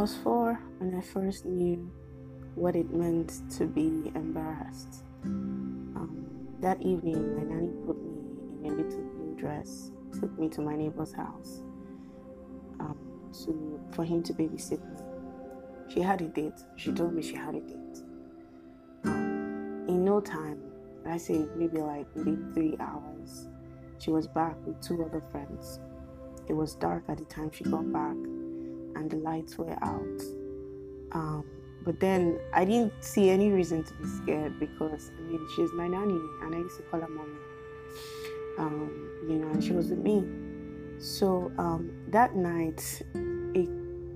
I was four when I first knew what it meant to be embarrassed. Um, that evening, my nanny put me in a little blue dress, took me to my neighbor's house um, to for him to babysit me. She had a date. She told me she had a date. Um, in no time, I say maybe like within three hours, she was back with two other friends. It was dark at the time she got back, and the lights were out. Um, but then I didn't see any reason to be scared because I mean she's my nanny and I used to call her mommy. Um, you know, and she was with me. So um, that night, it,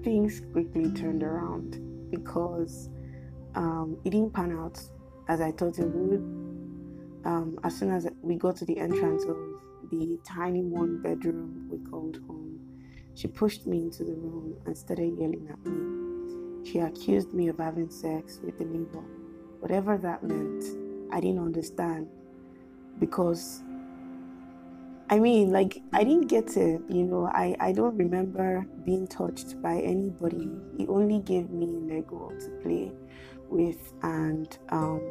things quickly turned around because um, it didn't pan out as I thought it would. Um, as soon as we got to the entrance of the tiny one bedroom we called home, she pushed me into the room and started yelling at me. She accused me of having sex with the neighbor. Whatever that meant, I didn't understand because I mean, like, I didn't get it, you know, I, I don't remember being touched by anybody. He only gave me Lego to play with, and, um,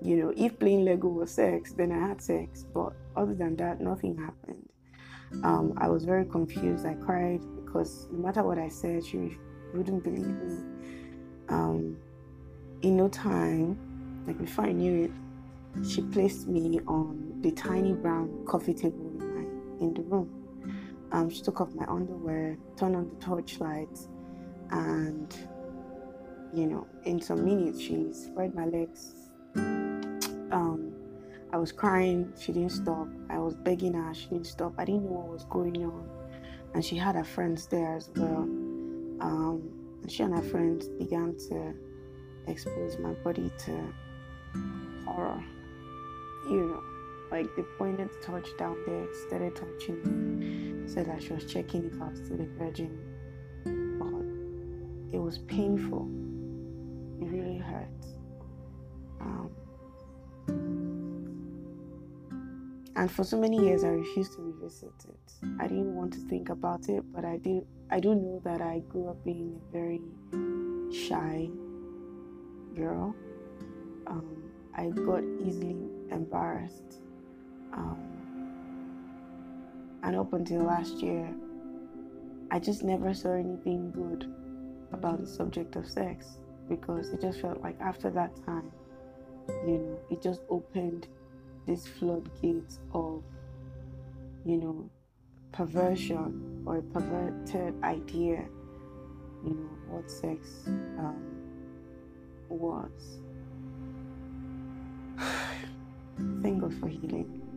you know, if playing Lego was sex, then I had sex, but other than that, nothing happened. Um, I was very confused. I cried because no matter what I said, she wouldn't believe me. Um, in no time, like before I knew it, she placed me on the tiny brown coffee table in the room. Um, she took off my underwear, turned on the torchlight, and you know, in some minutes, she spread my legs. Um, I was crying, she didn't stop. I was begging her, she didn't stop. I didn't know what was going on, and she had her friends there as well. Um, she and her friends began to expose my body to horror, you know like they pointed the torch down there, started touching me, said that she was checking if I was still a virgin. But it was painful. It really hurt. And for so many years I refused to revisit it. I didn't want to think about it, but I did I do know that I grew up being a very shy girl. Um, I got easily embarrassed um, and up until last year, I just never saw anything good about the subject of sex because it just felt like after that time, you know, it just opened this floodgate of, you know, perversion or a perverted idea, you know, what sex um, was. Thank God for healing.